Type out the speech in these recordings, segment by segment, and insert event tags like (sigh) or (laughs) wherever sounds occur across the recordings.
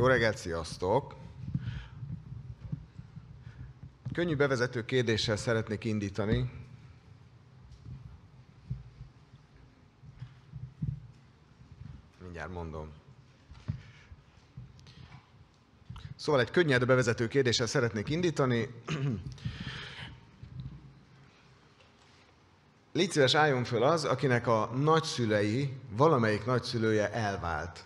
Jó reggelt, sziasztok! Könnyű bevezető kérdéssel szeretnék indítani. Mindjárt mondom. Szóval egy könnyed bevezető kérdéssel szeretnék indítani. Légy szíves, álljon föl az, akinek a nagyszülei, valamelyik nagyszülője elvált.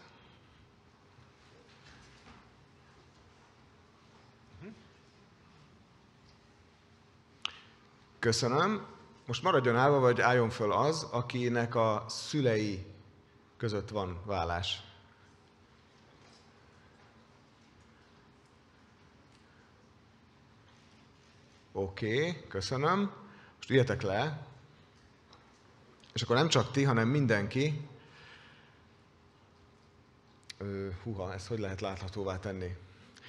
Köszönöm. Most maradjon állva, vagy álljon föl az, akinek a szülei között van vállás. Oké, okay, köszönöm. Most üljetek le. És akkor nem csak ti, hanem mindenki. húha, ezt hogy lehet láthatóvá tenni?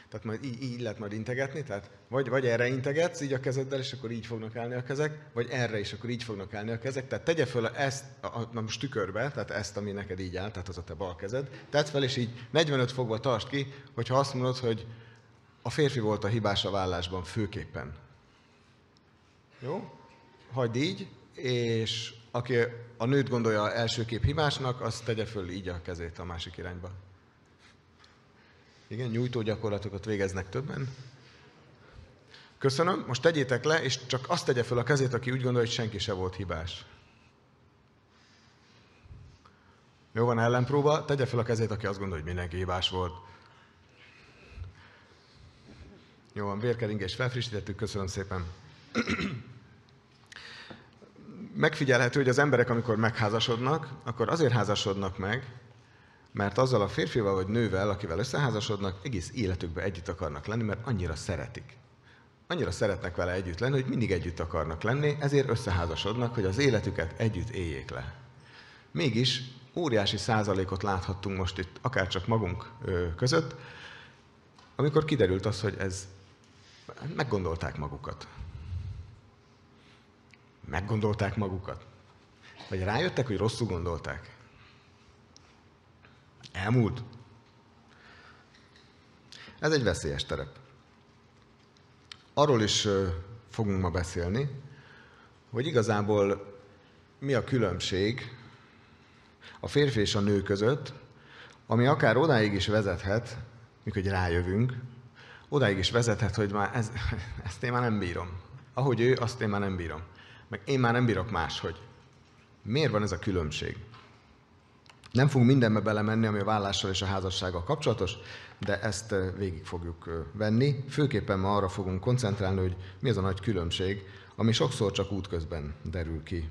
Tehát majd így, így lehet majd integetni, tehát vagy, vagy erre integetsz így a kezeddel, és akkor így fognak állni a kezek, vagy erre is, akkor így fognak állni a kezek. Tehát tegye föl ezt, a, a, na most tükörbe, tehát ezt, ami neked így áll, tehát az a te bal kezed. Tedd fel, és így 45 fogva tartsd ki, hogyha azt mondod, hogy a férfi volt a hibás a vállásban főképpen. Jó? Hagyd így, és aki a nőt gondolja elsőképp hibásnak, az tegye föl így a kezét a másik irányba. Igen, nyújtó gyakorlatokat végeznek többen. Köszönöm, most tegyétek le, és csak azt tegye fel a kezét, aki úgy gondolja, hogy senki se volt hibás. Jó van ellenpróba, tegye fel a kezét, aki azt gondolja, hogy mindenki hibás volt. Jó van, vérkeringés felfrissítettük, köszönöm szépen. Megfigyelhető, hogy az emberek, amikor megházasodnak, akkor azért házasodnak meg, mert azzal a férfival vagy nővel, akivel összeházasodnak, egész életükben együtt akarnak lenni, mert annyira szeretik. Annyira szeretnek vele együtt lenni, hogy mindig együtt akarnak lenni, ezért összeházasodnak, hogy az életüket együtt éljék le. Mégis óriási százalékot láthattunk most itt, akár csak magunk között, amikor kiderült az, hogy ez meggondolták magukat. Meggondolták magukat. Vagy rájöttek, hogy rosszul gondolták. Elmúlt. Ez egy veszélyes terep. Arról is fogunk ma beszélni, hogy igazából mi a különbség a férfi és a nő között, ami akár odáig is vezethet, mikor rájövünk, odáig is vezethet, hogy már ez, (laughs) ezt én már nem bírom. Ahogy ő, azt én már nem bírom. Meg én már nem bírok máshogy. Miért van ez a különbség? Nem fogunk mindenbe belemenni, ami a vállással és a házassággal kapcsolatos, de ezt végig fogjuk venni. Főképpen ma arra fogunk koncentrálni, hogy mi az a nagy különbség, ami sokszor csak útközben derül ki.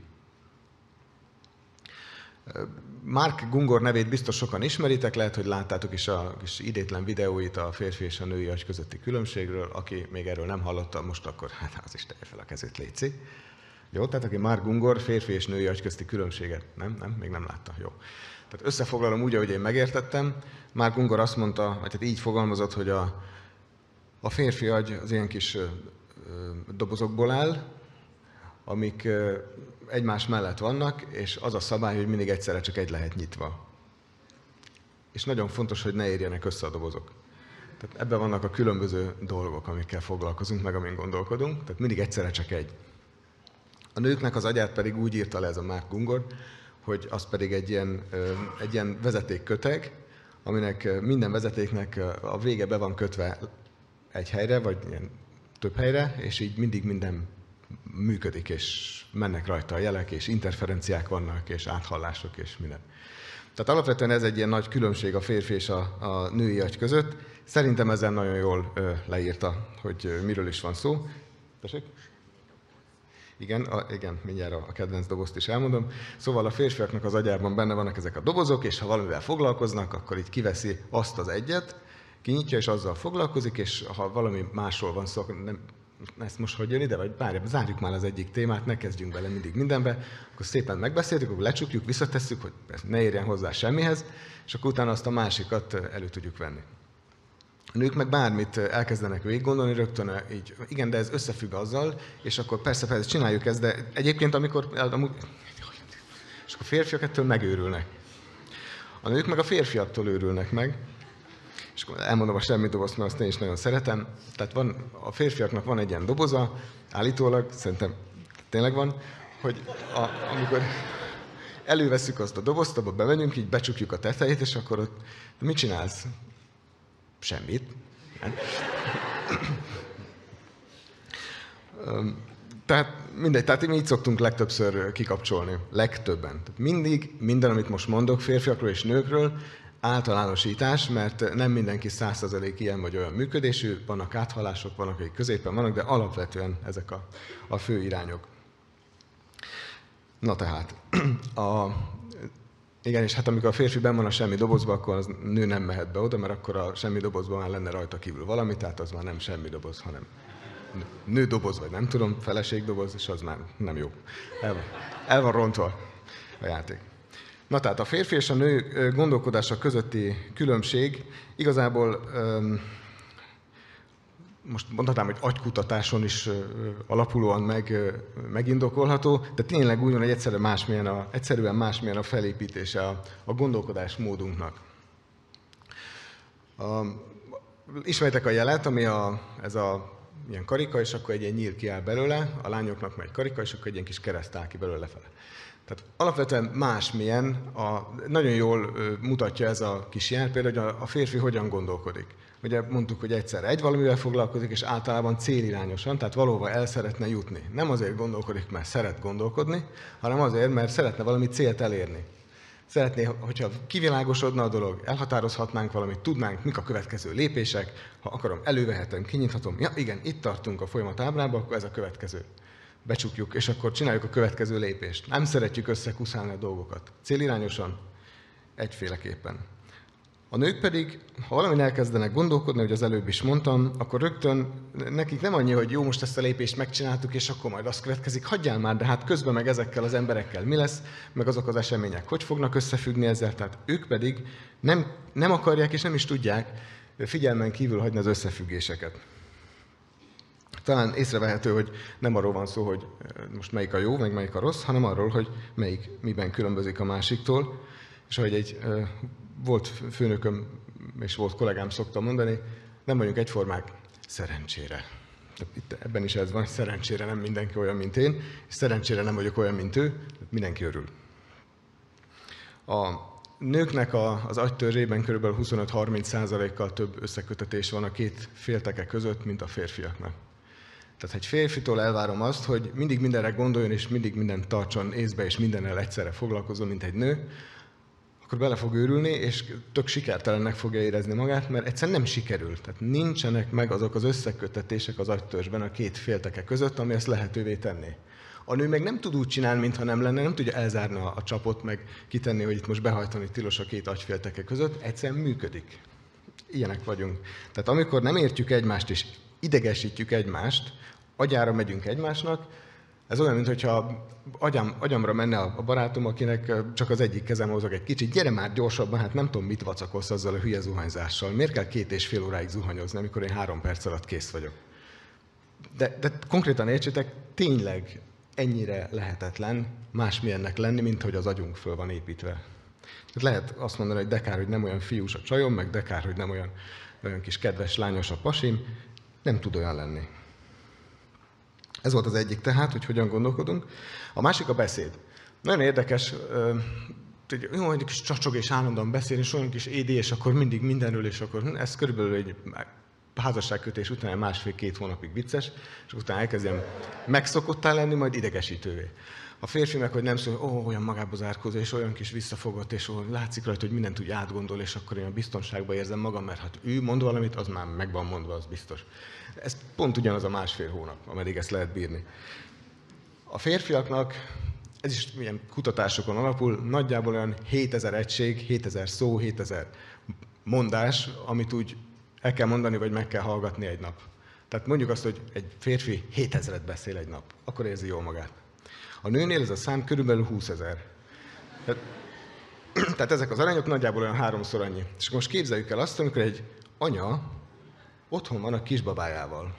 Mark Gungor nevét biztos sokan ismeritek, lehet, hogy láttátok is a kis idétlen videóit a férfi és a női agy közötti különbségről. Aki még erről nem hallotta, most akkor hát az is tegye fel a kezét, létszik. Jó, tehát aki Mark Gungor, férfi és női agy közti különbséget, nem, nem, még nem látta. Jó. Tehát összefoglalom úgy, ahogy én megértettem. Már Gungor azt mondta, vagy hát így fogalmazott, hogy a, a férfi agy az ilyen kis ö, dobozokból áll, amik egymás mellett vannak, és az a szabály, hogy mindig egyszerre csak egy lehet nyitva. És nagyon fontos, hogy ne érjenek össze a dobozok. Tehát ebben vannak a különböző dolgok, amikkel foglalkozunk, meg amin gondolkodunk, tehát mindig egyszerre csak egy. A nőknek az agyát pedig úgy írta le ez a Mark Gungor, hogy az pedig egy ilyen, egy ilyen vezetékköteg, aminek minden vezetéknek a vége be van kötve egy helyre, vagy ilyen több helyre, és így mindig minden működik, és mennek rajta a jelek, és interferenciák vannak, és áthallások, és minden. Tehát alapvetően ez egy ilyen nagy különbség a férfi és a, a női agy között. Szerintem ezen nagyon jól leírta, hogy miről is van szó. Tessék? Igen, a, igen, mindjárt a kedvenc dobozt is elmondom. Szóval a férfiaknak az agyában benne vannak ezek a dobozok, és ha valamivel foglalkoznak, akkor így kiveszi azt az egyet, kinyitja, és azzal foglalkozik, és ha valami másról van szó, akkor nem, ezt most hogy jön ide, vagy várj, zárjuk már az egyik témát, ne kezdjünk bele mindig mindenbe, akkor szépen megbeszéltük, akkor lecsukjuk, visszatesszük, hogy ne érjen hozzá semmihez, és akkor utána azt a másikat elő tudjuk venni. Nők meg bármit elkezdenek végig gondolni, rögtön így, igen, de ez összefügg azzal, és akkor persze, persze csináljuk ezt, de egyébként amikor, amúgy, és a férfiak ettől megőrülnek. A nők meg a férfiaktól őrülnek meg. És akkor elmondom a semmi dobozt, mert azt én is nagyon szeretem. Tehát van, a férfiaknak van egy ilyen doboza, állítólag, szerintem tényleg van, hogy a, amikor előveszük azt a dobozt, abba bemegyünk, így becsukjuk a tetejét, és akkor ott, mit csinálsz? Semmit. (clears throat) Tehát mindegy, tehát mi így szoktunk legtöbbször kikapcsolni, legtöbben. Tehát mindig, minden, amit most mondok férfiakról és nőkről, általánosítás, mert nem mindenki százszerzelék ilyen vagy olyan működésű, vannak áthalások, vannak, akik középen vannak, de alapvetően ezek a, a fő irányok. Na tehát, (clears throat) a, igen, és hát amikor a férfi ben van a semmi dobozba, akkor az nő nem mehet be oda, mert akkor a semmi dobozban már lenne rajta kívül valami, tehát az már nem semmi doboz, hanem nő doboz, vagy nem tudom, feleség doboz, és az már nem jó. El van, el van rontva a játék. Na tehát a férfi és a nő gondolkodása közötti különbség igazából most mondhatnám, hogy agykutatáson is alapulóan meg, megindokolható, de tényleg úgy van, hogy egyszerűen másmilyen a, egyszerűen másmilyen a felépítése a, a gondolkodás módunknak. A, ismertek a jelet, ami a, ez a ilyen karika, és akkor egy ilyen nyíl kiáll belőle, a lányoknak megy karika, és akkor egy ilyen kis kereszt áll ki belőle lefele. Tehát alapvetően másmilyen, a, nagyon jól mutatja ez a kis jel, például, hogy a, a férfi hogyan gondolkodik. Ugye mondtuk, hogy egyszer egy valamivel foglalkozik, és általában célirányosan, tehát valóban el szeretne jutni. Nem azért gondolkodik, mert szeret gondolkodni, hanem azért, mert szeretne valami célt elérni. Szeretné, hogyha kivilágosodna a dolog, elhatározhatnánk valamit, tudnánk, mik a következő lépések, ha akarom, elővehetem, kinyithatom. Ja, igen, itt tartunk a folyamat ábrában, akkor ez a következő. Becsukjuk, és akkor csináljuk a következő lépést. Nem szeretjük összekuszálni a dolgokat. Célirányosan, egyféleképpen. A nők pedig, ha valamin elkezdenek gondolkodni, hogy az előbb is mondtam, akkor rögtön nekik nem annyi, hogy jó, most ezt a lépést megcsináltuk, és akkor majd az következik, hagyjál már, de hát közben meg ezekkel az emberekkel mi lesz, meg azok az események hogy fognak összefüggni ezzel, tehát ők pedig nem, nem akarják és nem is tudják figyelmen kívül hagyni az összefüggéseket. Talán észrevehető, hogy nem arról van szó, hogy most melyik a jó, meg melyik a rossz, hanem arról, hogy melyik miben különbözik a másiktól. És ahogy egy volt főnököm és volt kollégám szokta mondani, nem vagyunk egyformák, szerencsére. Itt ebben is ez van, szerencsére nem mindenki olyan, mint én, és szerencsére nem vagyok olyan, mint ő, mindenki örül. A nőknek a, az agytörzsében kb. 25-30%-kal több összekötetés van a két félteke között, mint a férfiaknak. Tehát egy férfitól elvárom azt, hogy mindig mindenre gondoljon, és mindig mindent tartson észbe, és mindennel egyszerre foglalkozom, mint egy nő, akkor bele fog őrülni, és tök sikertelennek fogja érezni magát, mert egyszerűen nem sikerült. Tehát nincsenek meg azok az összekötetések az agytörzsben a két félteke között, ami ezt lehetővé tenné. A nő meg nem tud úgy csinálni, mintha nem lenne, nem tudja elzárni a csapot, meg kitenni, hogy itt most behajtani tilos a két agyfélteke között, egyszerűen működik. Ilyenek vagyunk. Tehát amikor nem értjük egymást és idegesítjük egymást, agyára megyünk egymásnak, ez olyan, mintha agyam, agyamra menne a barátom, akinek csak az egyik kezem mozog egy kicsit. Gyere már gyorsabban, hát nem tudom, mit vacakolsz azzal a hülye zuhanyzással. Miért kell két és fél óráig zuhanyozni, amikor én három perc alatt kész vagyok? De, de konkrétan értsétek, tényleg ennyire lehetetlen másmilyennek lenni, mint hogy az agyunk föl van építve. Lehet azt mondani, hogy dekár, hogy nem olyan fiús a csajom, meg dekár, hogy nem olyan, olyan kis kedves lányos a pasim. Nem tud olyan lenni. Ez volt az egyik tehát, hogy hogyan gondolkodunk. A másik a beszéd. Nagyon érdekes, hogy jó, egy kis csacsog és állandóan beszél, és olyan kis édi, és akkor mindig mindenről, és akkor ez körülbelül egy házasságkötés után másfél-két hónapig vicces, és utána elkezdjem megszokottál lenni, majd idegesítővé. A férfi meg, hogy nem szól, ó, olyan magába zárkózó, és olyan kis visszafogott, és ó, látszik rajta, hogy mindent úgy átgondol, és akkor én a biztonságban érzem magam, mert hát ő mond valamit, az már meg van mondva, az biztos. Ez pont ugyanaz a másfél hónap, ameddig ezt lehet bírni. A férfiaknak, ez is ilyen kutatásokon alapul, nagyjából olyan 7000 egység, 7000 szó, 7000 mondás, amit úgy el kell mondani, vagy meg kell hallgatni egy nap. Tehát mondjuk azt, hogy egy férfi 7000-et beszél egy nap, akkor érzi jól magát. A nőnél ez a szám körülbelül 20 ezer. Tehát, (clears throat) tehát ezek az arányok nagyjából olyan háromszor annyi. És most képzeljük el azt, amikor egy anya otthon van a kisbabájával,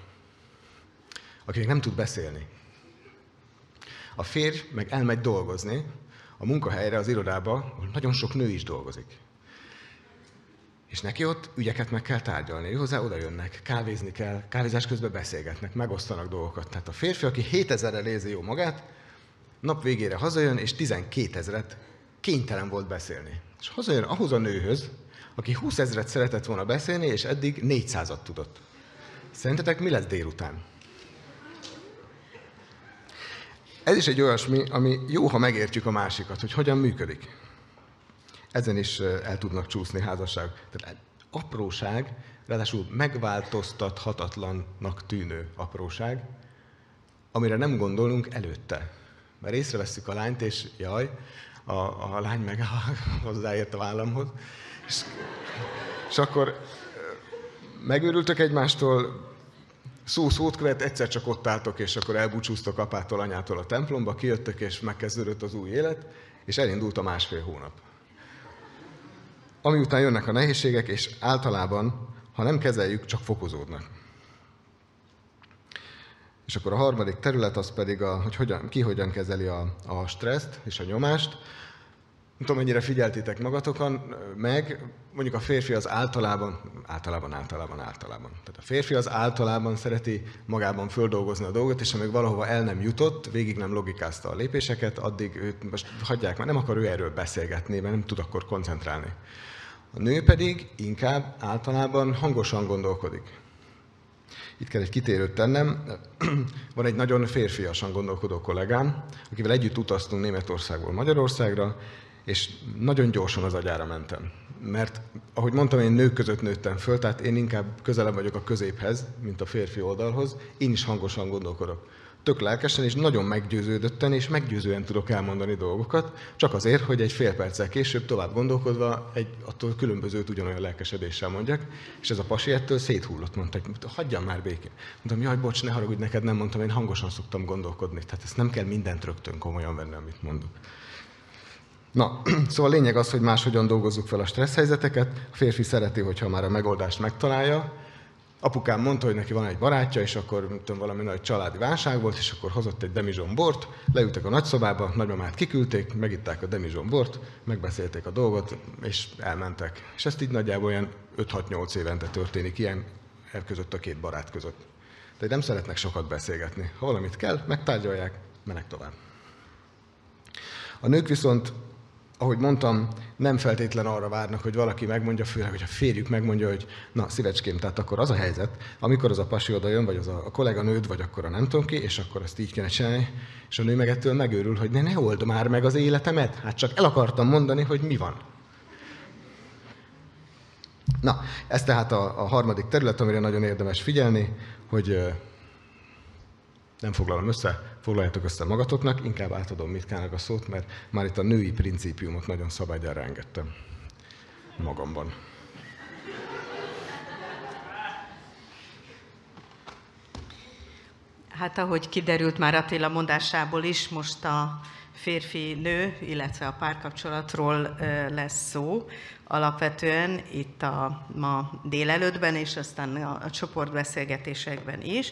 akinek nem tud beszélni. A férj meg elmegy dolgozni a munkahelyre, az irodába, ahol nagyon sok nő is dolgozik. És neki ott ügyeket meg kell tárgyalni. Ő hozzá oda jönnek, kávézni kell, kávézás közben beszélgetnek, megosztanak dolgokat. Tehát a férfi, aki 7000-rel érzi jó magát, nap végére hazajön, és 12 ezeret kénytelen volt beszélni. És hazajön ahhoz a nőhöz, aki 20 ezeret szeretett volna beszélni, és eddig 400-at tudott. Szerintetek mi lesz délután? Ez is egy olyasmi, ami jó, ha megértjük a másikat, hogy hogyan működik. Ezen is el tudnak csúszni házasság. Tehát apróság, ráadásul megváltoztathatatlannak tűnő apróság, amire nem gondolunk előtte. Mert észreveszünk a lányt, és jaj, a, a lány meg hozzáért a vállamhoz. És, és akkor megőrültök egymástól, szó szót követ, egyszer csak ott álltok, és akkor elbúcsúztok apától, anyától a templomba, kijöttök, és megkezdődött az új élet, és elindult a másfél hónap. Ami után jönnek a nehézségek, és általában, ha nem kezeljük, csak fokozódnak. És akkor a harmadik terület az pedig, a, hogy hogyan, ki hogyan kezeli a, a stresszt és a nyomást. Nem tudom, mennyire figyeltétek magatokon meg, mondjuk a férfi az általában, általában, általában, általában. Tehát a férfi az általában szereti magában földolgozni a dolgot, és amíg valahova el nem jutott, végig nem logikázta a lépéseket, addig őt most hagyják már, nem akar ő erről beszélgetni, mert nem tud akkor koncentrálni. A nő pedig inkább általában hangosan gondolkodik. Itt kell egy kitérőt tennem. (clears throat) Van egy nagyon férfiasan gondolkodó kollégám, akivel együtt utaztunk Németországból Magyarországra, és nagyon gyorsan az agyára mentem. Mert, ahogy mondtam, én nők között nőttem föl, tehát én inkább közelebb vagyok a középhez, mint a férfi oldalhoz. Én is hangosan gondolkodok. Tök lelkesen és nagyon meggyőződötten és meggyőzően tudok elmondani dolgokat, csak azért, hogy egy fél perccel később tovább gondolkodva egy attól különbözőt ugyanolyan lelkesedéssel mondjak, és ez a pasi ettől széthullott, mondta, hogy hagyjam már békén. Mondtam, jaj, bocs, ne haragudj, neked nem mondtam, én hangosan szoktam gondolkodni, tehát ezt nem kell mindent rögtön komolyan venni, amit mondok. Na, (clears throat) szóval a lényeg az, hogy máshogyan dolgozzuk fel a stressz helyzeteket. A férfi szereti, hogyha már a megoldást megtalálja. Apukám mondta, hogy neki van egy barátja, és akkor tudom, valami nagy családi válság volt, és akkor hozott egy demizson bort, leültek a nagyszobába, nagymamát kiküldték, megitták a demizson bort, megbeszélték a dolgot, és elmentek. És ezt így nagyjából olyan 5-6-8 évente történik ilyen e között a két barát között. Tehát nem szeretnek sokat beszélgetni. Ha valamit kell, megtárgyalják, menek tovább. A nők viszont ahogy mondtam, nem feltétlen arra várnak, hogy valaki megmondja, főleg, hogy a férjük megmondja, hogy na, szívecském, tehát akkor az a helyzet, amikor az a pasi oda jön, vagy az a, kollega nőd, vagy akkor a nem tudom ki, és akkor ezt így kéne csinálni, és a nő meg ettől megőrül, hogy ne, ne old már meg az életemet, hát csak el akartam mondani, hogy mi van. Na, ez tehát a, a harmadik terület, amire nagyon érdemes figyelni, hogy nem foglalom össze, foglaljátok össze magatoknak, inkább átadom Mitkának a szót, mert már itt a női principiumot nagyon szabadjára engedtem magamban. Hát ahogy kiderült már Attila mondásából is, most a férfi-nő, illetve a párkapcsolatról lesz szó. Alapvetően itt a ma délelőttben, és aztán a, a csoportbeszélgetésekben is.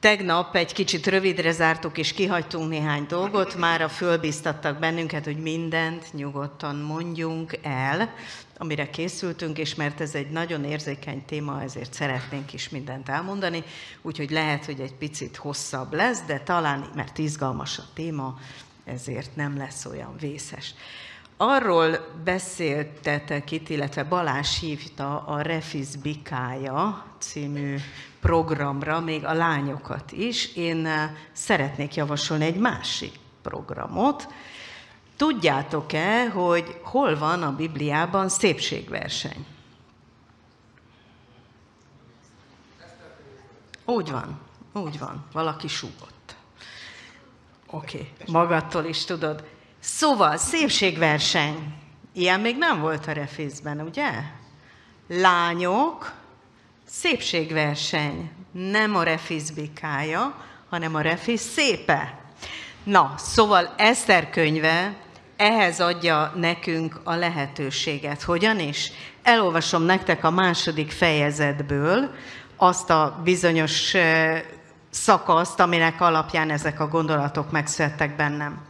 Tegnap egy kicsit rövidre zártuk és kihagytunk néhány dolgot, már a fölbíztattak bennünket, hogy mindent nyugodtan mondjunk el, amire készültünk, és mert ez egy nagyon érzékeny téma, ezért szeretnénk is mindent elmondani, úgyhogy lehet, hogy egy picit hosszabb lesz, de talán, mert izgalmas a téma, ezért nem lesz olyan vészes. Arról beszéltetek itt, illetve Balázs hívta a Refis Bikája című programra még a lányokat is. Én eh, szeretnék javasolni egy másik programot. Tudjátok-e, hogy hol van a Bibliában szépségverseny? Úgy van, úgy van. Valaki súgott. Oké, okay. magadtól is tudod. Szóval, szépségverseny. Ilyen még nem volt a refészben, ugye? Lányok, szépségverseny. Nem a refisz hanem a refisz szépe. Na, szóval Eszter könyve ehhez adja nekünk a lehetőséget. Hogyan is? Elolvasom nektek a második fejezetből azt a bizonyos szakaszt, aminek alapján ezek a gondolatok megszülettek bennem.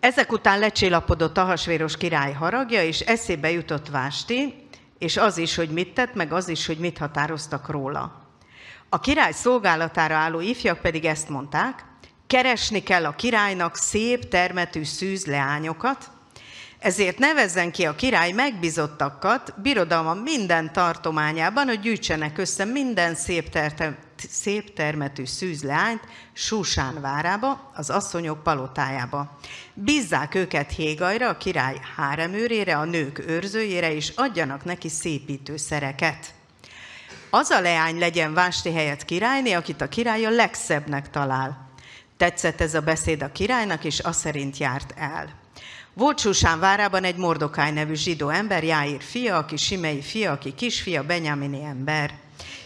Ezek után lecsillapodott Ahasvéros király haragja, és eszébe jutott Vásti, és az is, hogy mit tett, meg az is, hogy mit határoztak róla. A király szolgálatára álló ifjak pedig ezt mondták, keresni kell a királynak szép termetű szűz leányokat, ezért nevezzen ki a király megbizottakat birodalma minden tartományában, hogy gyűjtsenek össze minden szép, terte, szép termetű szűzleányt Súsán várába, az asszonyok palotájába. Bízzák őket Hégajra, a király háremőrére, a nők őrzőjére, és adjanak neki szépítő szereket. Az a leány legyen Vásti helyett királyné, akit a király a legszebbnek talál. Tetszett ez a beszéd a királynak, és azt szerint járt el. Volt Susán várában egy Mordokáj nevű zsidó ember, Jáír fia, aki Simei fia, aki kisfia, Benyamini ember.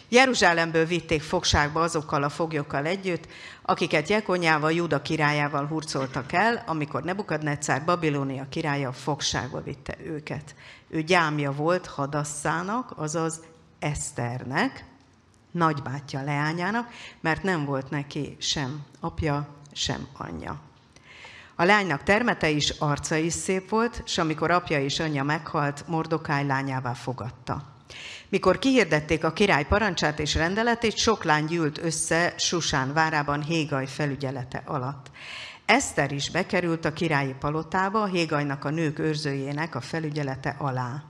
Jeruzsálemből vitték fogságba azokkal a foglyokkal együtt, akiket Jekonyával, Júda királyával hurcoltak el, amikor Nebukadnetszár Babilónia királya fogságba vitte őket. Ő gyámja volt Hadasszának, azaz Eszternek, nagybátyja leányának, mert nem volt neki sem apja, sem anyja. A lánynak termete is, arca is szép volt, és amikor apja és anyja meghalt, Mordokáj lányává fogadta. Mikor kihirdették a király parancsát és rendeletét, sok lány gyűlt össze Susán várában Hégaj felügyelete alatt. Eszter is bekerült a királyi palotába, Hégajnak a nők őrzőjének a felügyelete alá.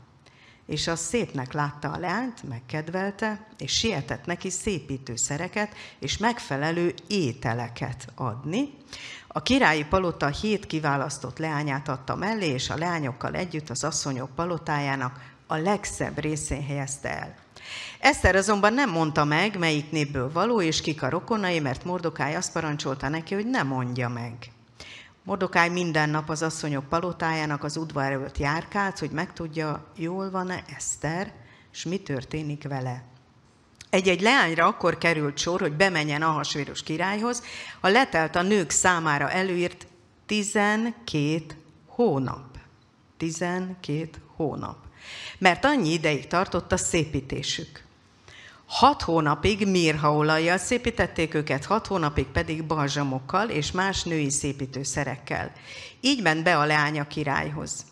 És az szépnek látta a leányt, megkedvelte, és sietett neki szépítő szereket és megfelelő ételeket adni, a királyi palota hét kiválasztott leányát adta mellé, és a leányokkal együtt az asszonyok palotájának a legszebb részén helyezte el. Eszter azonban nem mondta meg, melyik népből való, és kik a rokonai, mert Mordokály azt parancsolta neki, hogy ne mondja meg. Mordokály minden nap az asszonyok palotájának az udvar előtt járkált, hogy megtudja, jól van-e Eszter, és mi történik vele. Egy-egy leányra akkor került sor, hogy bemenjen Ahasvérus királyhoz, a letelt a nők számára előírt 12 hónap. 12 hónap. Mert annyi ideig tartott a szépítésük. Hat hónapig mirhaolajjal szépítették őket, hat hónapig pedig balzsamokkal és más női szépítőszerekkel. Így ment be a leány a királyhoz.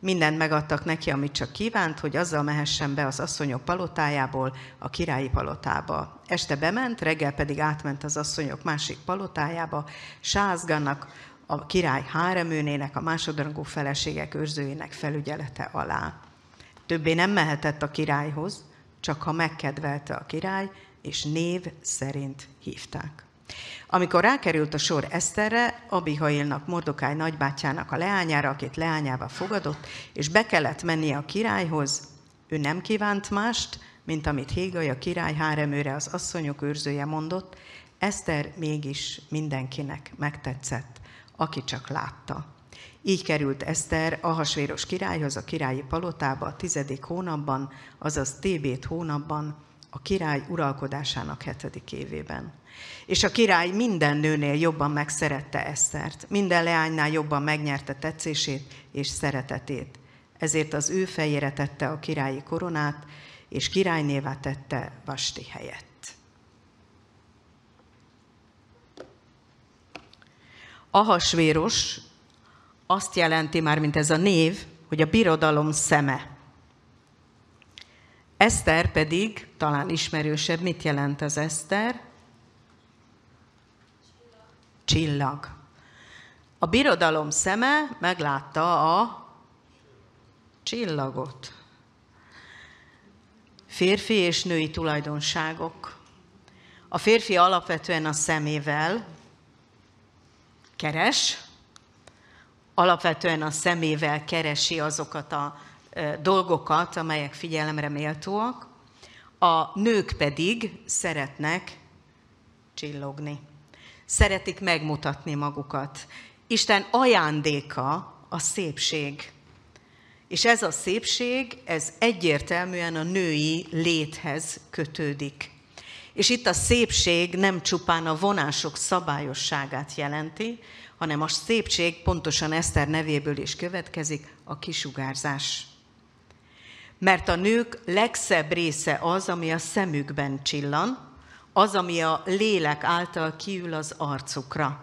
Mindent megadtak neki, amit csak kívánt, hogy azzal mehessen be az asszonyok palotájából a királyi palotába. Este bement, reggel pedig átment az asszonyok másik palotájába, Sázgannak, a király háremőnének, a másodrangú feleségek őrzőjének felügyelete alá. Többé nem mehetett a királyhoz, csak ha megkedvelte a király, és név szerint hívták. Amikor rákerült a sor Eszterre, Abihailnak, Mordokály nagybátyjának a leányára, akit leányába fogadott, és be kellett mennie a királyhoz, ő nem kívánt mást, mint amit Hégai a király háremőre az asszonyok őrzője mondott, Eszter mégis mindenkinek megtetszett, aki csak látta. Így került Eszter Ahasvéros királyhoz a királyi palotába a tizedik hónapban, azaz Tébét hónapban, a király uralkodásának hetedik évében. És a király minden nőnél jobban megszerette Esztert, minden leánynál jobban megnyerte tetszését és szeretetét. Ezért az ő fejére tette a királyi koronát, és királynévá tette Vasti helyett. Ahasvéros azt jelenti már, mint ez a név, hogy a birodalom szeme. Eszter pedig, talán ismerősebb, mit jelent az Eszter? Csillag. A birodalom szeme meglátta a csillagot. Férfi és női tulajdonságok. A férfi alapvetően a szemével keres, alapvetően a szemével keresi azokat a dolgokat, amelyek figyelemre méltóak, a nők pedig szeretnek csillogni szeretik megmutatni magukat. Isten ajándéka a szépség. És ez a szépség, ez egyértelműen a női léthez kötődik. És itt a szépség nem csupán a vonások szabályosságát jelenti, hanem a szépség pontosan Eszter nevéből is következik, a kisugárzás. Mert a nők legszebb része az, ami a szemükben csillan, az, ami a lélek által kiül az arcukra.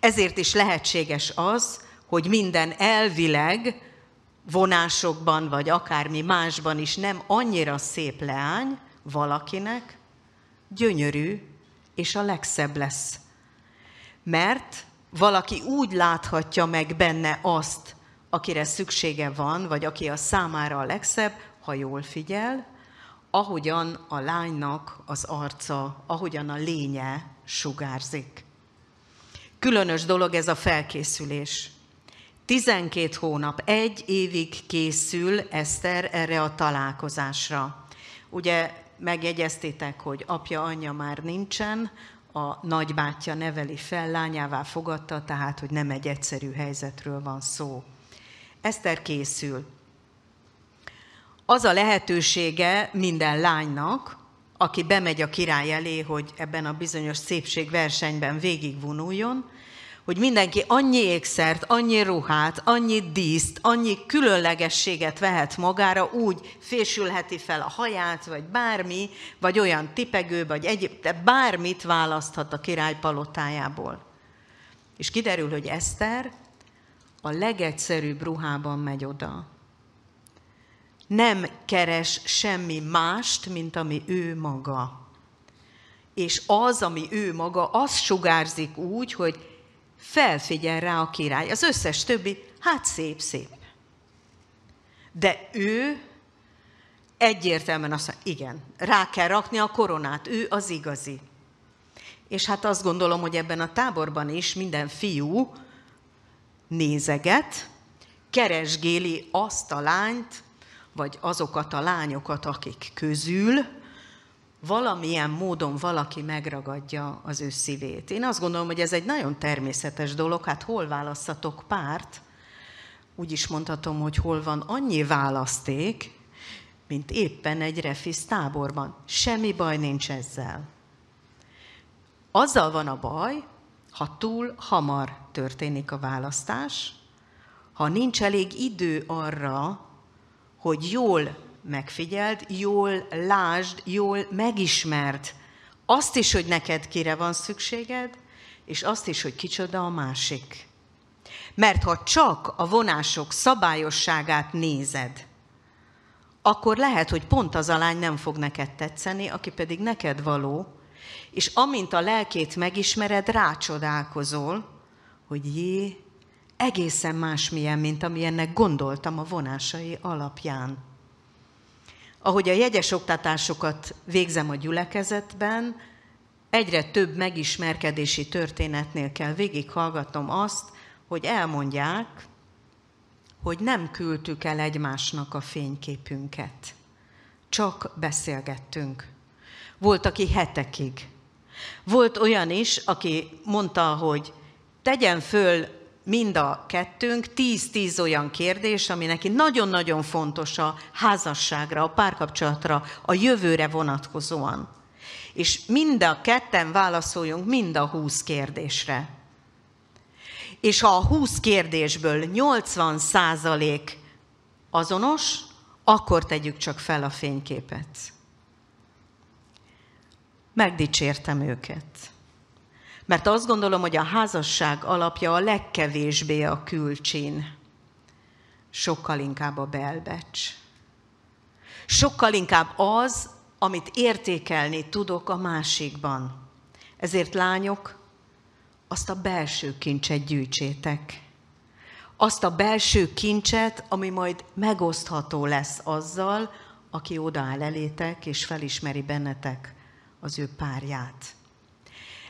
Ezért is lehetséges az, hogy minden elvileg vonásokban, vagy akármi másban is nem annyira szép leány valakinek, gyönyörű, és a legszebb lesz. Mert valaki úgy láthatja meg benne azt, akire szüksége van, vagy aki a számára a legszebb, ha jól figyel, ahogyan a lánynak az arca, ahogyan a lénye sugárzik. Különös dolog ez a felkészülés. 12 hónap, egy évig készül Eszter erre a találkozásra. Ugye megjegyeztétek, hogy apja, anyja már nincsen, a nagybátyja neveli fel, lányává fogadta, tehát, hogy nem egy egyszerű helyzetről van szó. Eszter készül. Az a lehetősége minden lánynak, aki bemegy a király elé, hogy ebben a bizonyos szépségversenyben végigvonuljon, hogy mindenki annyi ékszert, annyi ruhát, annyi díszt, annyi különlegességet vehet magára, úgy fésülheti fel a haját, vagy bármi, vagy olyan tipegő, vagy egyéb, de bármit választhat a király palotájából. És kiderül, hogy Eszter a legegyszerűbb ruhában megy oda. Nem keres semmi mást, mint ami ő maga. És az, ami ő maga, az sugárzik úgy, hogy felfigyel rá a király. Az összes többi, hát szép, szép. De ő egyértelműen azt mondja, igen, rá kell rakni a koronát, ő az igazi. És hát azt gondolom, hogy ebben a táborban is minden fiú nézeget, keresgéli azt a lányt, vagy azokat a lányokat, akik közül valamilyen módon valaki megragadja az ő szívét. Én azt gondolom, hogy ez egy nagyon természetes dolog, hát hol választatok párt, úgy is mondhatom, hogy hol van annyi választék, mint éppen egy refisz táborban. Semmi baj nincs ezzel. Azzal van a baj, ha túl hamar történik a választás, ha nincs elég idő arra, hogy jól megfigyeld, jól lásd, jól megismerd azt is, hogy neked kire van szükséged, és azt is, hogy kicsoda a másik. Mert ha csak a vonások szabályosságát nézed, akkor lehet, hogy pont az a lány nem fog neked tetszeni, aki pedig neked való, és amint a lelkét megismered, rácsodálkozol, hogy jé, egészen másmilyen, mint amilyennek gondoltam a vonásai alapján. Ahogy a jegyes oktatásokat végzem a gyülekezetben, egyre több megismerkedési történetnél kell végighallgatnom azt, hogy elmondják, hogy nem küldtük el egymásnak a fényképünket. Csak beszélgettünk. Volt, aki hetekig. Volt olyan is, aki mondta, hogy tegyen föl mind a kettőnk 10-10 olyan kérdés, ami neki nagyon-nagyon fontos a házasságra, a párkapcsolatra, a jövőre vonatkozóan. És mind a ketten válaszoljunk mind a 20 kérdésre. És ha a 20 kérdésből 80 százalék azonos, akkor tegyük csak fel a fényképet. Megdicsértem őket. Mert azt gondolom, hogy a házasság alapja a legkevésbé a külcsin, sokkal inkább a belbecs. Sokkal inkább az, amit értékelni tudok a másikban. Ezért lányok, azt a belső kincset gyűjtsétek. Azt a belső kincset, ami majd megosztható lesz azzal, aki odaáll elétek, és felismeri bennetek az ő párját.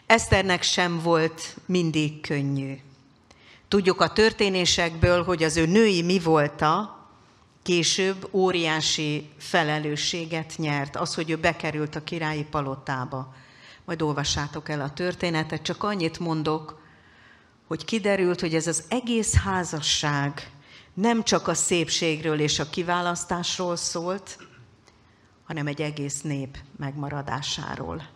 Eszternek sem volt mindig könnyű. Tudjuk a történésekből, hogy az ő női mi volta, később óriási felelősséget nyert, az, hogy ő bekerült a királyi palotába. Majd olvassátok el a történetet, csak annyit mondok, hogy kiderült, hogy ez az egész házasság nem csak a szépségről és a kiválasztásról szólt, hanem egy egész nép megmaradásáról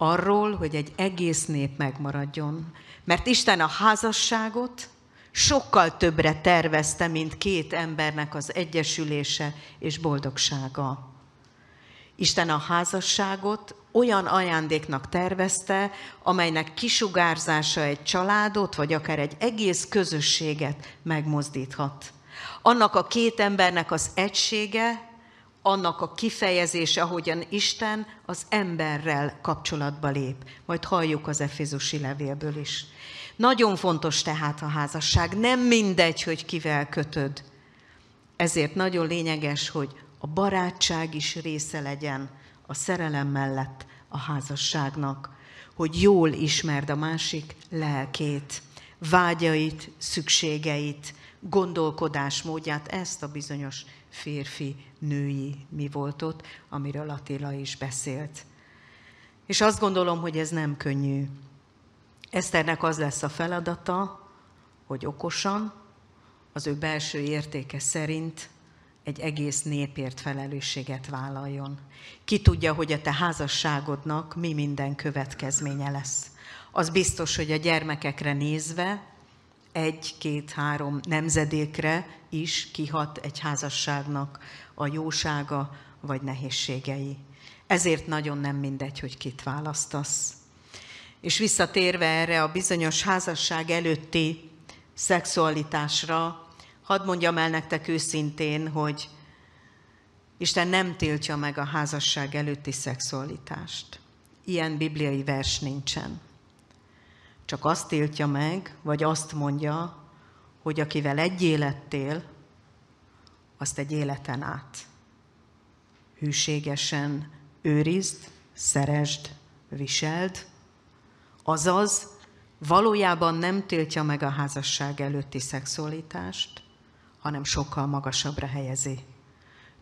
arról, hogy egy egész nép megmaradjon. Mert Isten a házasságot sokkal többre tervezte, mint két embernek az egyesülése és boldogsága. Isten a házasságot olyan ajándéknak tervezte, amelynek kisugárzása egy családot, vagy akár egy egész közösséget megmozdíthat. Annak a két embernek az egysége, annak a kifejezése, ahogyan Isten az emberrel kapcsolatba lép. Majd halljuk az Efézusi levélből is. Nagyon fontos tehát a házasság. Nem mindegy, hogy kivel kötöd. Ezért nagyon lényeges, hogy a barátság is része legyen a szerelem mellett a házasságnak, hogy jól ismerd a másik lelkét, vágyait, szükségeit, gondolkodásmódját, ezt a bizonyos férfi-női mi volt ott, amiről Attila is beszélt. És azt gondolom, hogy ez nem könnyű. Eszternek az lesz a feladata, hogy okosan, az ő belső értéke szerint egy egész népért felelősséget vállaljon. Ki tudja, hogy a te házasságodnak mi minden következménye lesz. Az biztos, hogy a gyermekekre nézve egy, két, három nemzedékre is kihat egy házasságnak a jósága vagy nehézségei. Ezért nagyon nem mindegy, hogy kit választasz. És visszatérve erre a bizonyos házasság előtti szexualitásra, hadd mondjam el nektek őszintén, hogy Isten nem tiltja meg a házasság előtti szexualitást. Ilyen bibliai vers nincsen. Csak azt tiltja meg, vagy azt mondja, hogy akivel egy élettél, azt egy életen át. Hűségesen őrizd, szeresd, viseld, azaz valójában nem tiltja meg a házasság előtti szexualitást, hanem sokkal magasabbra helyezi.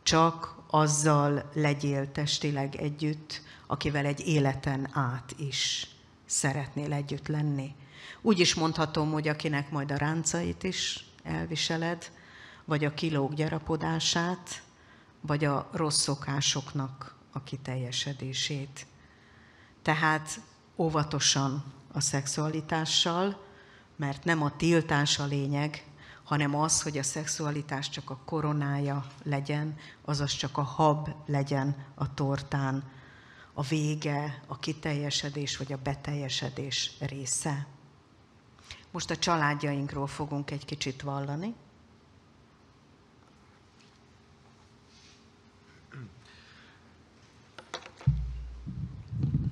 Csak azzal legyél testileg együtt, akivel egy életen át is szeretnél együtt lenni. Úgy is mondhatom, hogy akinek majd a ráncait is elviseled, vagy a kilók gyarapodását, vagy a rossz szokásoknak a kiteljesedését. Tehát óvatosan a szexualitással, mert nem a tiltás a lényeg, hanem az, hogy a szexualitás csak a koronája legyen, azaz csak a hab legyen a tortán, a vége, a kiteljesedés vagy a beteljesedés része. Most a családjainkról fogunk egy kicsit vallani.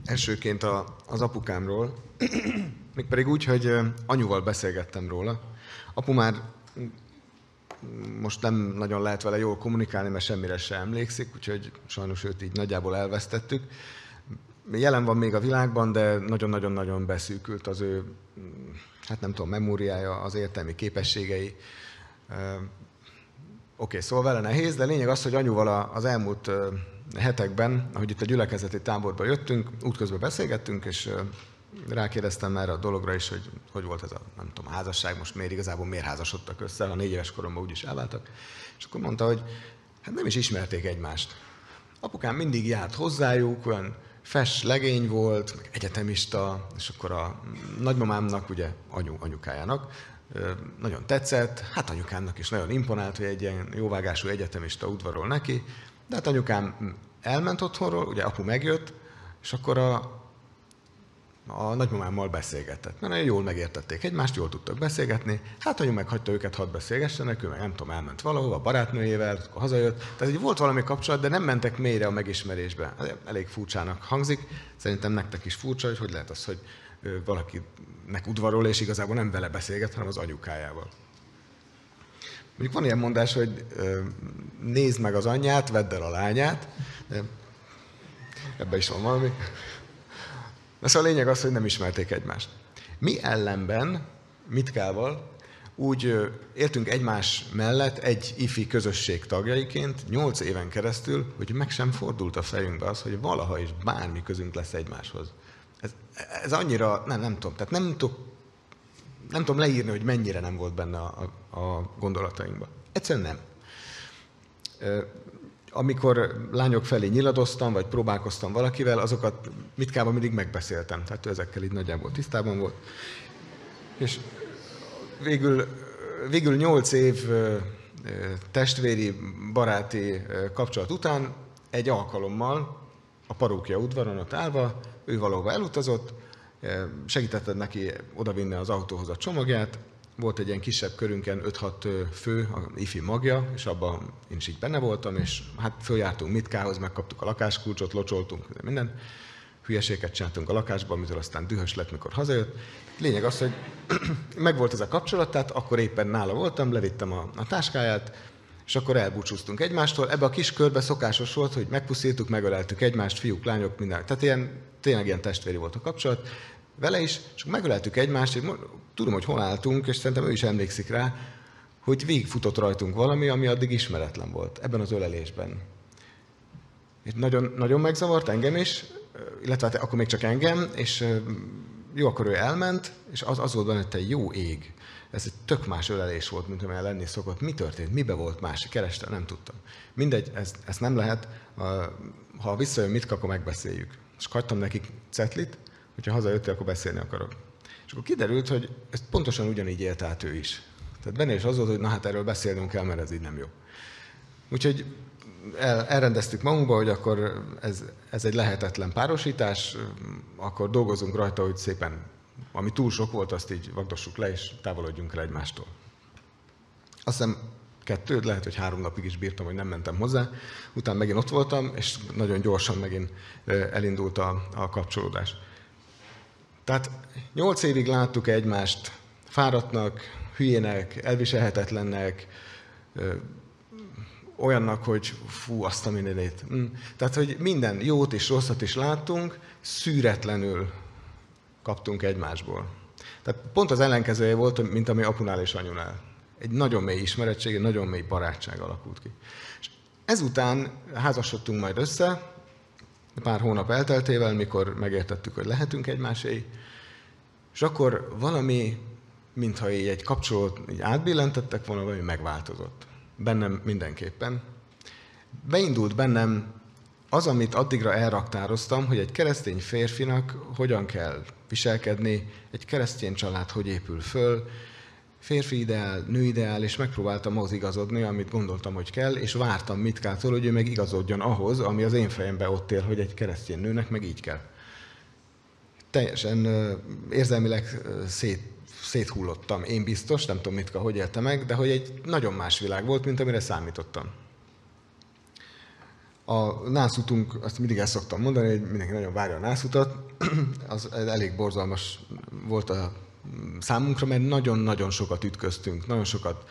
Elsőként a, az apukámról, (clears throat) mégpedig úgy, hogy anyuval beszélgettem róla. Apu már most nem nagyon lehet vele jól kommunikálni, mert semmire sem emlékszik, úgyhogy sajnos őt így nagyjából elvesztettük. Jelen van még a világban, de nagyon-nagyon-nagyon beszűkült az ő, hát nem tudom, memóriája, az értelmi képességei. Oké, okay, szóval vele nehéz, de lényeg az, hogy anyuval az elmúlt hetekben, ahogy itt a gyülekezeti táborba jöttünk, útközben beszélgettünk, és rákérdeztem erre a dologra is, hogy hogy volt ez a, nem tudom, házasság, most miért igazából miért házasodtak össze, a négy éves koromban úgyis elváltak. És akkor mondta, hogy hát nem is ismerték egymást. Apukám mindig járt hozzájuk, olyan fes legény volt, meg egyetemista, és akkor a nagymamámnak, ugye anyu, anyukájának, nagyon tetszett, hát anyukámnak is nagyon imponált, hogy egy ilyen jóvágású egyetemista udvarol neki, de hát anyukám elment otthonról, ugye apu megjött, és akkor a, a nagymamámmal beszélgetett. Mert nagyon jól megértették egymást, jól tudtak beszélgetni. Hát anyu meghagyta őket, hadd beszélgessenek, ő meg nem tudom, elment valahova, barátnőjével, akkor hazajött. Tehát így volt valami kapcsolat, de nem mentek mélyre a megismerésbe. Elég furcsának hangzik. Szerintem nektek is furcsa, hogy hogy lehet az, hogy valakinek udvarol, és igazából nem vele beszélget, hanem az anyukájával. Mondjuk van ilyen mondás, hogy nézd meg az anyját, vedd el a lányát. Ebben is van valami. Na szóval a lényeg az, hogy nem ismerték egymást. Mi ellenben, Mitkával, úgy éltünk egymás mellett egy ifi közösség tagjaiként nyolc éven keresztül, hogy meg sem fordult a fejünkbe az, hogy valaha is bármi közünk lesz egymáshoz. Ez, ez annyira, nem, nem tudom, tehát nem tudok, nem tudom leírni, hogy mennyire nem volt benne a, a, a gondolatainkban. Egyszerűen nem amikor lányok felé nyiladoztam, vagy próbálkoztam valakivel, azokat Mitkában mindig megbeszéltem. Tehát ő ezekkel így nagyjából tisztában volt. És végül, végül nyolc év testvéri, baráti kapcsolat után egy alkalommal a parókia udvaron ott állva, ő valahova elutazott, segítetted neki odavinni az autóhoz a csomagját, volt egy ilyen kisebb körünken 5-6 fő, a ifi magja, és abban én is így benne voltam, és hát följártunk Mitkához, megkaptuk a lakáskulcsot, locsoltunk, minden. Hülyeséget csináltunk a lakásban, amitől aztán dühös lett, mikor hazajött. Lényeg az, hogy (clears throat) megvolt ez a kapcsolat, tehát akkor éppen nála voltam, levittem a, a táskáját, és akkor elbúcsúztunk egymástól. Ebbe a kis körbe szokásos volt, hogy megpuszítuk, megöleltük egymást, fiúk, lányok, minden. Tehát ilyen, tényleg ilyen testvéri volt a kapcsolat vele is, és megöleltük egymást, és tudom, hogy hol álltunk, és szerintem ő is emlékszik rá, hogy végigfutott rajtunk valami, ami addig ismeretlen volt ebben az ölelésben. És nagyon, nagyon megzavart engem is, illetve hát akkor még csak engem, és jó, akkor ő elment, és az, az volt benne, hogy jó ég. Ez egy tök más ölelés volt, mint amilyen lenni szokott. Mi történt? Mibe volt más? Kereste? Nem tudtam. Mindegy, ez, ez nem lehet. Ha visszajön, mit akkor megbeszéljük. És hagytam nekik cetlit, hogyha hazajöttél, akkor beszélni akarok. És akkor kiderült, hogy ezt pontosan ugyanígy élt át ő is. Tehát benne is az volt, hogy na hát erről beszélnünk kell, mert ez így nem jó. Úgyhogy el, elrendeztük magunkba, hogy akkor ez, ez egy lehetetlen párosítás, akkor dolgozunk rajta, hogy szépen, ami túl sok volt, azt így vagdossuk le, és távolodjunk el egymástól. Azt hiszem kettő, lehet, hogy három napig is bírtam, hogy nem mentem hozzá. Utána megint ott voltam, és nagyon gyorsan megint elindult a, a kapcsolódás. Tehát nyolc évig láttuk egymást fáradtnak, hülyének, elviselhetetlennek, olyannak, hogy fú, azt a mindenét. Mm. Tehát, hogy minden jót és rosszat is láttunk, szűretlenül kaptunk egymásból. Tehát pont az ellenkezője volt, mint ami apunál és anyunál. Egy nagyon mély ismerettség, egy nagyon mély barátság alakult ki. És ezután házasodtunk majd össze, pár hónap elteltével, mikor megértettük, hogy lehetünk egymásé, és akkor valami, mintha így egy kapcsolót így átbillentettek volna, valami megváltozott. Bennem mindenképpen. Beindult bennem az, amit addigra elraktároztam, hogy egy keresztény férfinak hogyan kell viselkedni, egy keresztény család hogy épül föl, férfi ideál, nő ideál, és megpróbáltam ahhoz igazodni, amit gondoltam, hogy kell, és vártam Mitkától, hogy ő meg igazodjon ahhoz, ami az én fejembe ott él, hogy egy keresztény nőnek meg így kell. Teljesen érzelmileg szét, széthullottam, én biztos, nem tudom Mitka, hogy élte meg, de hogy egy nagyon más világ volt, mint amire számítottam. A nászutunk, azt mindig el szoktam mondani, hogy mindenki nagyon várja a nászutat, (clears throat) az elég borzalmas volt a számunkra, mert nagyon-nagyon sokat ütköztünk, nagyon sokat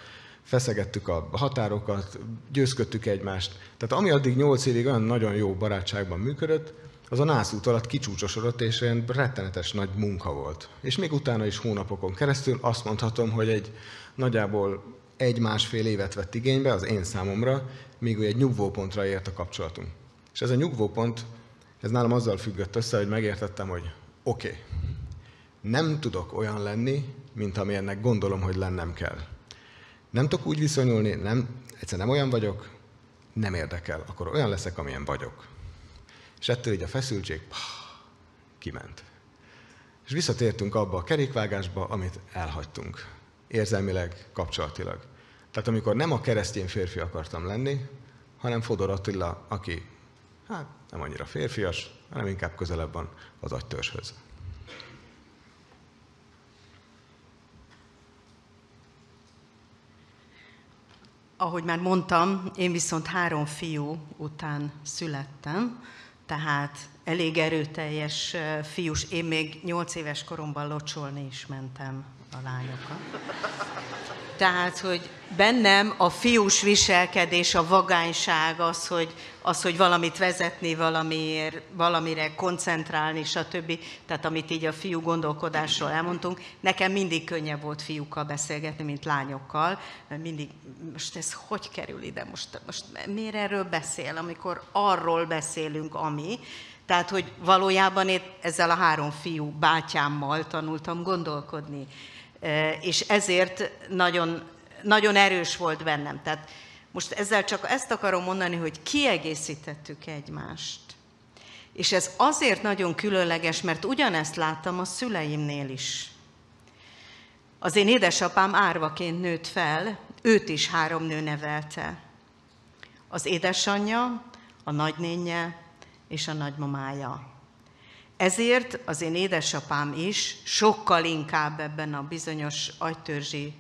feszegettük a határokat, győzködtük egymást. Tehát ami addig nyolc évig olyan nagyon jó barátságban működött, az a nászút alatt kicsúcsosodott, és olyan rettenetes nagy munka volt. És még utána is hónapokon keresztül azt mondhatom, hogy egy nagyjából egy-másfél évet vett igénybe az én számomra, míg egy nyugvópontra ért a kapcsolatunk. És ez a nyugvópont, ez nálam azzal függött össze, hogy megértettem, hogy oké, okay, nem tudok olyan lenni, mint amilyennek gondolom, hogy lennem kell. Nem tudok úgy viszonyulni, nem, egyszer nem olyan vagyok, nem érdekel, akkor olyan leszek, amilyen vagyok. És ettől így a feszültség pah, kiment. És visszatértünk abba a kerékvágásba, amit elhagytunk. Érzelmileg, kapcsolatilag. Tehát amikor nem a keresztény férfi akartam lenni, hanem Fodor Attila, aki hát nem annyira férfias, hanem inkább közelebb van az agytörzshöz. Ahogy már mondtam, én viszont három fiú után születtem, tehát elég erőteljes fiús. Én még nyolc éves koromban locsolni is mentem a lányokat. Tehát, hogy bennem a fiús viselkedés, a vagányság, az, hogy, az, hogy valamit vezetni, valamiért, valamire koncentrálni, stb. Tehát amit így a fiú gondolkodásról elmondtunk, nekem mindig könnyebb volt fiúkkal beszélgetni, mint lányokkal. Mert mindig, most ez hogy kerül ide? Most, most miért erről beszél, amikor arról beszélünk, ami? Tehát, hogy valójában én ezzel a három fiú bátyámmal tanultam gondolkodni és ezért nagyon, nagyon erős volt bennem. Tehát most ezzel csak ezt akarom mondani, hogy kiegészítettük egymást. És ez azért nagyon különleges, mert ugyanezt láttam a szüleimnél is. Az én édesapám árvaként nőtt fel, őt is három nő nevelte. Az édesanyja, a nagynénye és a nagymamája. Ezért az én édesapám is sokkal inkább ebben a bizonyos agytörzsi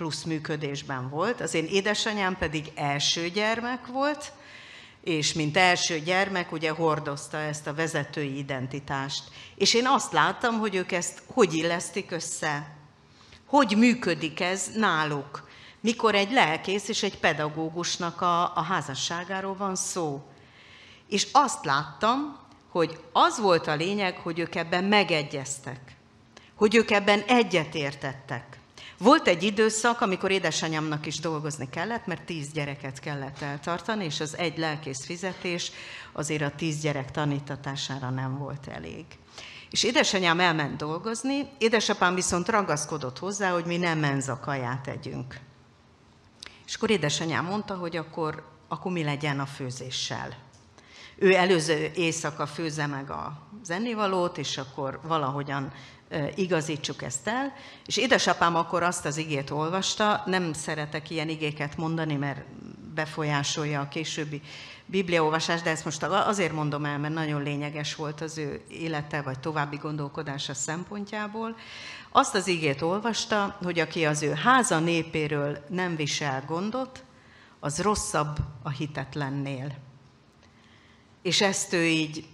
plusz működésben volt. Az én édesanyám pedig első gyermek volt, és mint első gyermek ugye hordozta ezt a vezetői identitást. És én azt láttam, hogy ők ezt hogy illesztik össze, hogy működik ez náluk, mikor egy lelkész és egy pedagógusnak a, a házasságáról van szó. És azt láttam, hogy az volt a lényeg, hogy ők ebben megegyeztek, hogy ők ebben egyetértettek. Volt egy időszak, amikor édesanyámnak is dolgozni kellett, mert tíz gyereket kellett eltartani, és az egy lelkész fizetés azért a tíz gyerek tanítatására nem volt elég. És édesanyám elment dolgozni, édesapám viszont ragaszkodott hozzá, hogy mi nem menza kaját együnk. És akkor édesanyám mondta, hogy akkor, akkor mi legyen a főzéssel. Ő előző éjszaka főze meg a zennivalót, és akkor valahogyan igazítsuk ezt el. És édesapám akkor azt az igét olvasta, nem szeretek ilyen igéket mondani, mert befolyásolja a későbbi bibliaolvasást, de ezt most azért mondom el, mert nagyon lényeges volt az ő élete, vagy további gondolkodása szempontjából. Azt az igét olvasta, hogy aki az ő háza népéről nem visel gondot, az rosszabb a hitetlennél. És ezt ő így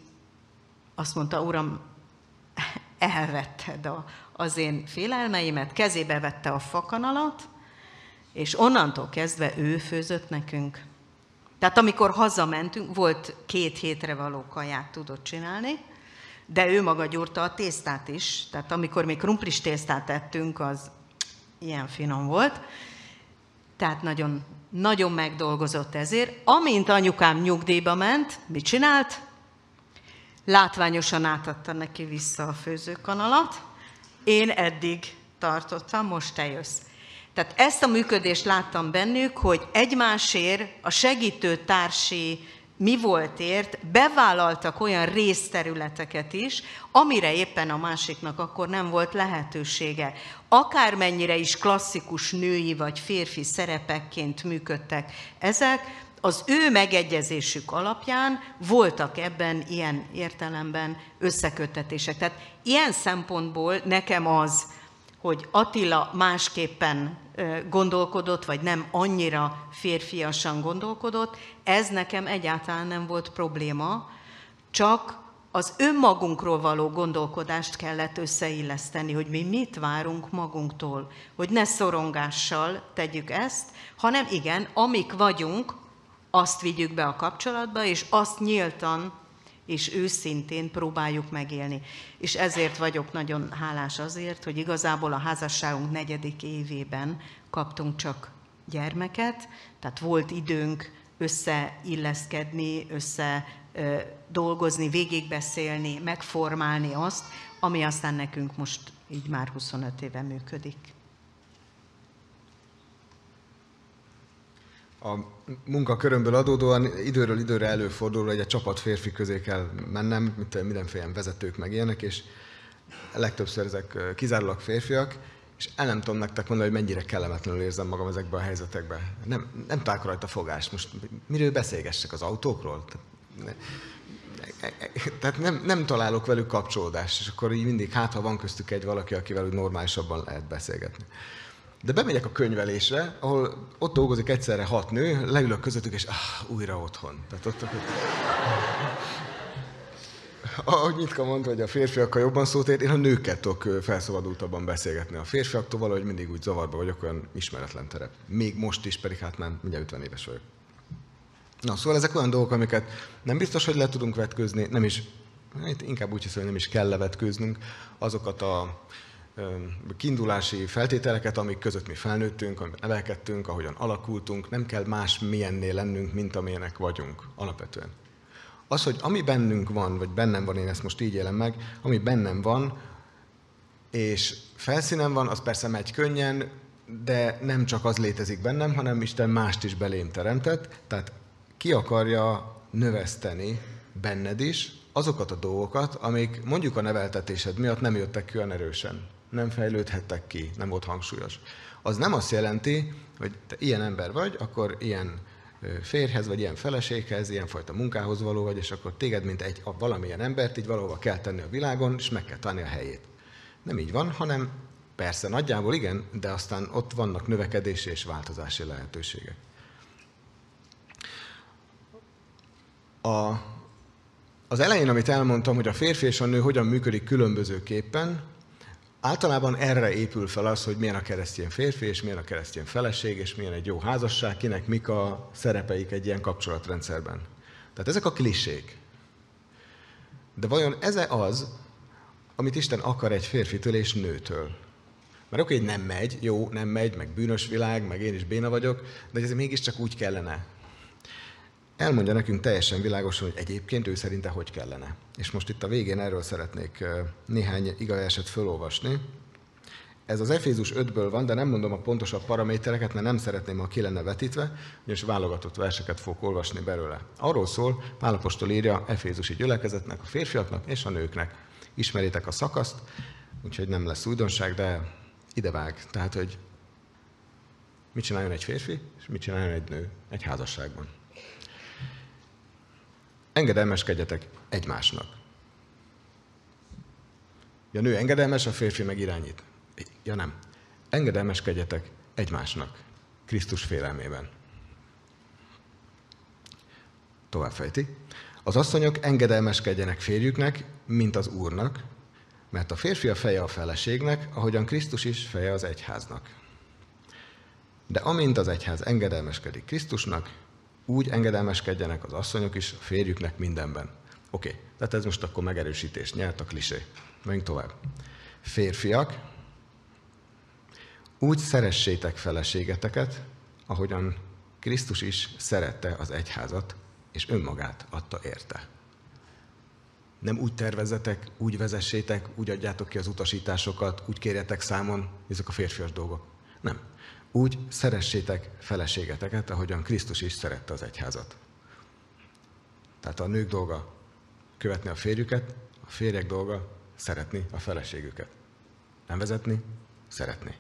azt mondta, Uram, elvetted a, az én félelmeimet, kezébe vette a fakanalat, és onnantól kezdve ő főzött nekünk. Tehát amikor hazamentünk, volt két hétre való kaját tudott csinálni, de ő maga gyúrta a tésztát is, tehát amikor még krumplis tésztát ettünk, az ilyen finom volt, tehát nagyon, nagyon megdolgozott ezért. Amint anyukám nyugdíjba ment, mit csinált? Látványosan átadta neki vissza a főzőkanalat. Én eddig tartottam, most te jössz. Tehát ezt a működést láttam bennük, hogy egymásért a segítő társi mi voltért bevállaltak olyan részterületeket is, amire éppen a másiknak akkor nem volt lehetősége. Akármennyire is klasszikus női vagy férfi szerepekként működtek ezek, az ő megegyezésük alapján voltak ebben ilyen értelemben összeköttetések. Tehát ilyen szempontból nekem az, hogy Attila másképpen gondolkodott, vagy nem annyira férfiasan gondolkodott, ez nekem egyáltalán nem volt probléma, csak az önmagunkról való gondolkodást kellett összeilleszteni, hogy mi mit várunk magunktól, hogy ne szorongással tegyük ezt, hanem igen, amik vagyunk, azt vigyük be a kapcsolatba, és azt nyíltan és őszintén próbáljuk megélni. És ezért vagyok nagyon hálás azért, hogy igazából a házasságunk negyedik évében kaptunk csak gyermeket, tehát volt időnk összeilleszkedni, össze dolgozni, végigbeszélni, megformálni azt, ami aztán nekünk most így már 25 éve működik. A munkakörömből adódóan időről időre előfordul, hogy egy csapat férfi közé kell mennem, mint mindenféle vezetők meg ilyenek, és legtöbbször ezek kizárólag férfiak, és el nem tudom nektek mondani, hogy mennyire kellemetlenül érzem magam ezekben a helyzetekben. Nem, nem találok rajta fogást. Most miről beszélgessek az autókról? Tehát nem, nem találok velük kapcsolódást, és akkor így mindig, hát ha van köztük egy valaki, akivel úgy normálisabban lehet beszélgetni. De bemegyek a könyvelésre, ahol ott dolgozik egyszerre hat nő, leülök közöttük, és ah, újra otthon. Tehát ott, ott, ahogy Nyitka mondta, hogy a férfiakkal jobban szót ér, én a nőkkel tudok felszabadultabban beszélgetni. A férfiaktól valahogy mindig úgy zavarba vagyok, olyan ismeretlen terep. Még most is, pedig hát már mindjárt 50 éves vagyok. Na, szóval ezek olyan dolgok, amiket nem biztos, hogy le tudunk vetkőzni, nem is, hát inkább úgy hiszem, hogy nem is kell levetkőznünk, azokat a kiindulási feltételeket, amik között mi felnőttünk, amiben nevelkedtünk, ahogyan alakultunk, nem kell más milyennél lennünk, mint amilyenek vagyunk alapvetően. Az, hogy ami bennünk van, vagy bennem van, én ezt most így élem meg, ami bennem van, és felszínen van, az persze megy könnyen, de nem csak az létezik bennem, hanem Isten mást is belém teremtett, tehát ki akarja növeszteni benned is azokat a dolgokat, amik mondjuk a neveltetésed miatt nem jöttek olyan erősen nem fejlődhettek ki, nem volt hangsúlyos. Az nem azt jelenti, hogy te ilyen ember vagy, akkor ilyen férhez, vagy ilyen feleséghez, ilyenfajta munkához való vagy, és akkor téged, mint egy valamilyen embert így valahova kell tenni a világon, és meg kell tenni a helyét. Nem így van, hanem persze nagyjából igen, de aztán ott vannak növekedési és változási lehetőségek. A, az elején, amit elmondtam, hogy a férfi és a nő hogyan működik különbözőképpen, Általában erre épül fel az, hogy milyen a keresztény férfi, és milyen a keresztény feleség, és milyen egy jó házasság, kinek mik a szerepeik egy ilyen kapcsolatrendszerben. Tehát ezek a klisék. De vajon ez az, amit Isten akar egy férfitől és nőtől? Mert oké, hogy nem megy, jó, nem megy, meg bűnös világ, meg én is béna vagyok, de ez mégiscsak úgy kellene. Elmondja nekünk teljesen világosan, hogy egyébként ő szerinte hogy kellene. És most itt a végén erről szeretnék néhány igajáset fölolvasni. Ez az Efézus 5-ből van, de nem mondom a pontosabb paramétereket, mert nem szeretném, ha ki lenne vetítve, és válogatott verseket fogok olvasni belőle. Arról szól, Pálapostól írja Efézusi gyülekezetnek, a férfiaknak és a nőknek. Ismeritek a szakaszt, úgyhogy nem lesz újdonság, de idevág. Tehát, hogy mit csináljon egy férfi, és mit csináljon egy nő egy házasságban. Engedelmeskedjetek egymásnak. Ja, nő engedelmes, a férfi meg irányít. Ja nem. Engedelmeskedjetek egymásnak. Krisztus félelmében. Tovább fejti. Az asszonyok engedelmeskedjenek férjüknek, mint az Úrnak, mert a férfi a feje a feleségnek, ahogyan Krisztus is feje az egyháznak. De amint az egyház engedelmeskedik Krisztusnak, úgy engedelmeskedjenek az asszonyok is a férjüknek mindenben. Oké, okay. tehát ez most akkor megerősítést nyert a klisé. Menjünk tovább. Férfiak, úgy szeressétek feleségeteket, ahogyan Krisztus is szerette az egyházat, és önmagát adta érte. Nem úgy tervezetek, úgy vezessétek, úgy adjátok ki az utasításokat, úgy kérjetek számon, ezek a férfias dolgok. Nem úgy szeressétek feleségeteket, ahogyan Krisztus is szerette az egyházat. Tehát a nők dolga követni a férjüket, a férjek dolga szeretni a feleségüket. Nem vezetni, szeretni.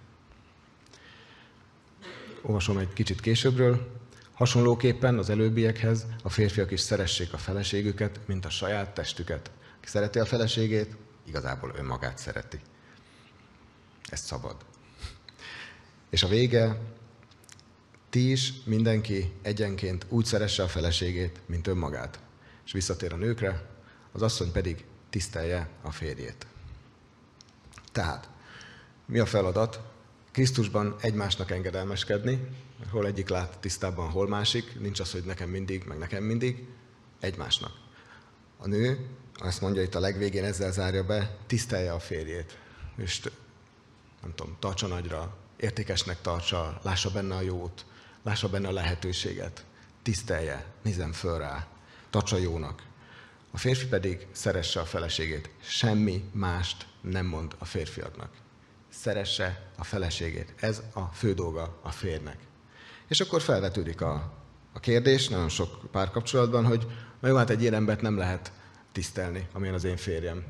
Olvasom egy kicsit későbbről. Hasonlóképpen az előbbiekhez a férfiak is szeressék a feleségüket, mint a saját testüket. Ki szereti a feleségét, igazából önmagát szereti. Ez szabad. És a vége, ti is, mindenki egyenként úgy szeresse a feleségét, mint önmagát. És visszatér a nőkre, az asszony pedig tisztelje a férjét. Tehát, mi a feladat? Krisztusban egymásnak engedelmeskedni, hol egyik lát tisztában, hol másik, nincs az, hogy nekem mindig, meg nekem mindig, egymásnak. A nő, azt mondja itt a legvégén, ezzel zárja be, tisztelje a férjét. És nem tudom, tartsa nagyra, értékesnek tartsa, lássa benne a jót, lássa benne a lehetőséget, tisztelje, nézem föl rá, tartsa jónak. A férfi pedig szeresse a feleségét. Semmi mást nem mond a férfiaknak. Szeresse a feleségét. Ez a fő dolga a férnek. És akkor felvetődik a, a kérdés, nagyon sok párkapcsolatban, hogy na jó, hát egy ilyen embert nem lehet tisztelni, amilyen az én férjem.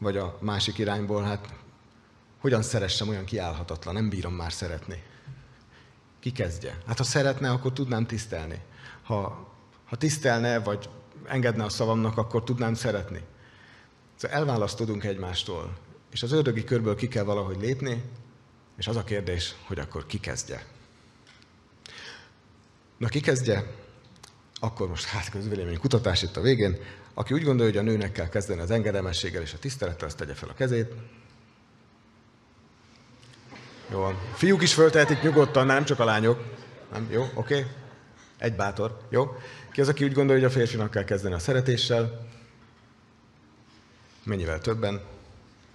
Vagy a másik irányból, hát hogyan szeressem olyan kiállhatatlan, nem bírom már szeretni. Ki kezdje? Hát ha szeretne, akkor tudnám tisztelni. Ha, ha tisztelne, vagy engedne a szavamnak, akkor tudnám szeretni. Szóval elválasztódunk egymástól, és az ördögi körből ki kell valahogy lépni, és az a kérdés, hogy akkor ki kezdje. Na, ki kezdje? Akkor most hát közvélemény kutatás itt a végén. Aki úgy gondolja, hogy a nőnek kell kezdeni az engedelmességgel és a tisztelettel, azt tegye fel a kezét. Jó. Fiúk is föltehetik nyugodtan, nem csak a lányok. Nem? Jó, oké? Okay. Egy bátor. Jó? Ki az, aki úgy gondolja, hogy a férfinak kell kezdeni a szeretéssel? Mennyivel többen?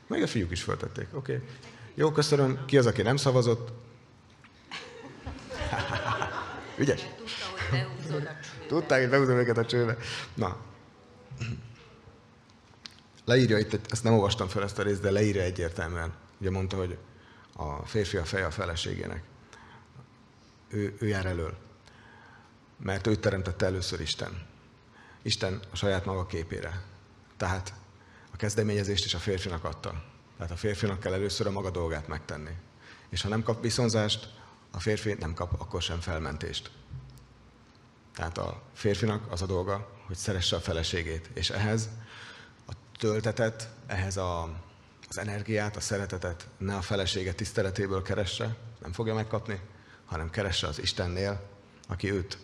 Meg a fiúk is föltették. Oké. Okay. Jó, köszönöm. Ki az, aki nem szavazott? (laughs) Ügyes? Tudták, hogy behúzom őket a csőbe. Na. Leírja itt, ezt nem olvastam fel ezt a részt, de leírja egyértelműen. Ugye mondta, hogy a férfi a feje a feleségének. Ő, ő jár elől. Mert őt teremtette először Isten. Isten a saját maga képére. Tehát a kezdeményezést is a férfinak adta. Tehát a férfinak kell először a maga dolgát megtenni. És ha nem kap viszonzást, a férfi nem kap akkor sem felmentést. Tehát a férfinak az a dolga, hogy szeresse a feleségét, és ehhez a töltetet, ehhez a, az energiát, a szeretetet ne a felesége tiszteletéből keresse, nem fogja megkapni, hanem keresse az Istennél, aki őt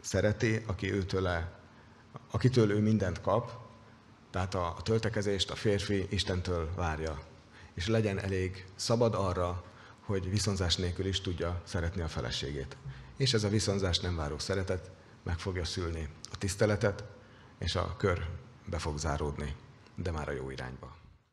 szereti, aki őtőle, akitől ő mindent kap, tehát a, a töltekezést a férfi Istentől várja. És legyen elég szabad arra, hogy viszonzás nélkül is tudja szeretni a feleségét. És ez a viszonzás nem váró szeretet meg fogja szülni a tiszteletet, és a kör be fog záródni, de már a jó irányba.